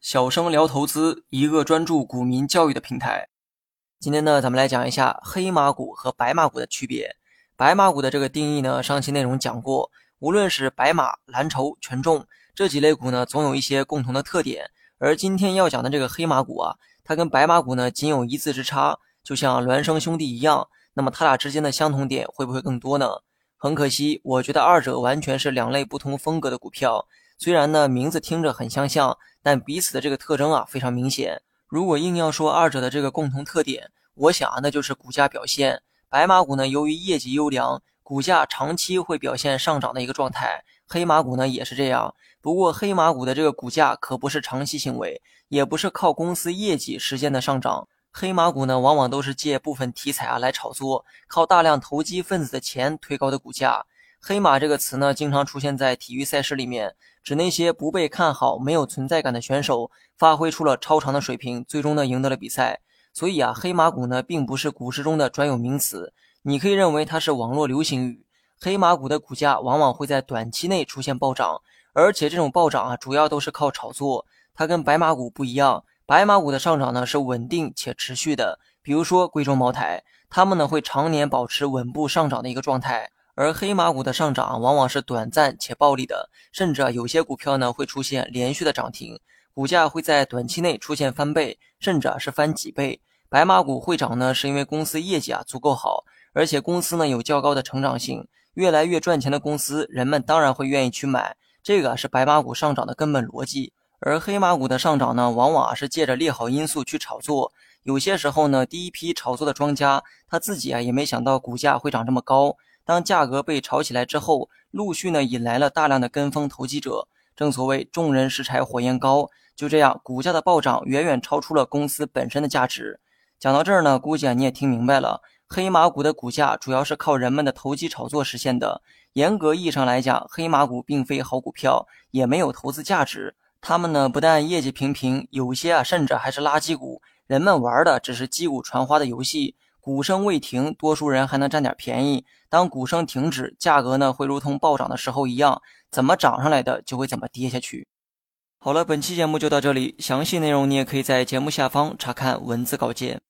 小生聊投资，一个专注股民教育的平台。今天呢，咱们来讲一下黑马股和白马股的区别。白马股的这个定义呢，上期内容讲过。无论是白马、蓝筹、权重这几类股呢，总有一些共同的特点。而今天要讲的这个黑马股啊，它跟白马股呢仅有一字之差，就像孪生兄弟一样。那么它俩之间的相同点会不会更多呢？很可惜，我觉得二者完全是两类不同风格的股票。虽然呢名字听着很相像，但彼此的这个特征啊非常明显。如果硬要说二者的这个共同特点，我想啊那就是股价表现。白马股呢由于业绩优良，股价长期会表现上涨的一个状态。黑马股呢也是这样。不过黑马股的这个股价可不是长期行为，也不是靠公司业绩实现的上涨。黑马股呢往往都是借部分题材啊来炒作，靠大量投机分子的钱推高的股价。黑马这个词呢，经常出现在体育赛事里面。指那些不被看好、没有存在感的选手，发挥出了超常的水平，最终呢赢得了比赛。所以啊，黑马股呢并不是股市中的专有名词，你可以认为它是网络流行语。黑马股的股价往往会在短期内出现暴涨，而且这种暴涨啊主要都是靠炒作。它跟白马股不一样，白马股的上涨呢是稳定且持续的。比如说贵州茅台，它们呢会常年保持稳步上涨的一个状态。而黑马股的上涨往往是短暂且暴利的，甚至啊有些股票呢会出现连续的涨停，股价会在短期内出现翻倍，甚至啊是翻几倍。白马股会涨呢，是因为公司业绩啊足够好，而且公司呢有较高的成长性，越来越赚钱的公司，人们当然会愿意去买，这个是白马股上涨的根本逻辑。而黑马股的上涨呢，往往是借着利好因素去炒作，有些时候呢，第一批炒作的庄家他自己啊也没想到股价会涨这么高。当价格被炒起来之后，陆续呢引来了大量的跟风投机者。正所谓众人拾柴火焰高，就这样，股价的暴涨远远超出了公司本身的价值。讲到这儿呢，估计啊你也听明白了，黑马股的股价主要是靠人们的投机炒作实现的。严格意义上来讲，黑马股并非好股票，也没有投资价值。他们呢不但业绩平平，有些啊甚至还是垃圾股。人们玩的只是击鼓传花的游戏。鼓声未停，多数人还能占点便宜。当鼓声停止，价格呢会如同暴涨的时候一样，怎么涨上来的就会怎么跌下去。好了，本期节目就到这里，详细内容你也可以在节目下方查看文字稿件。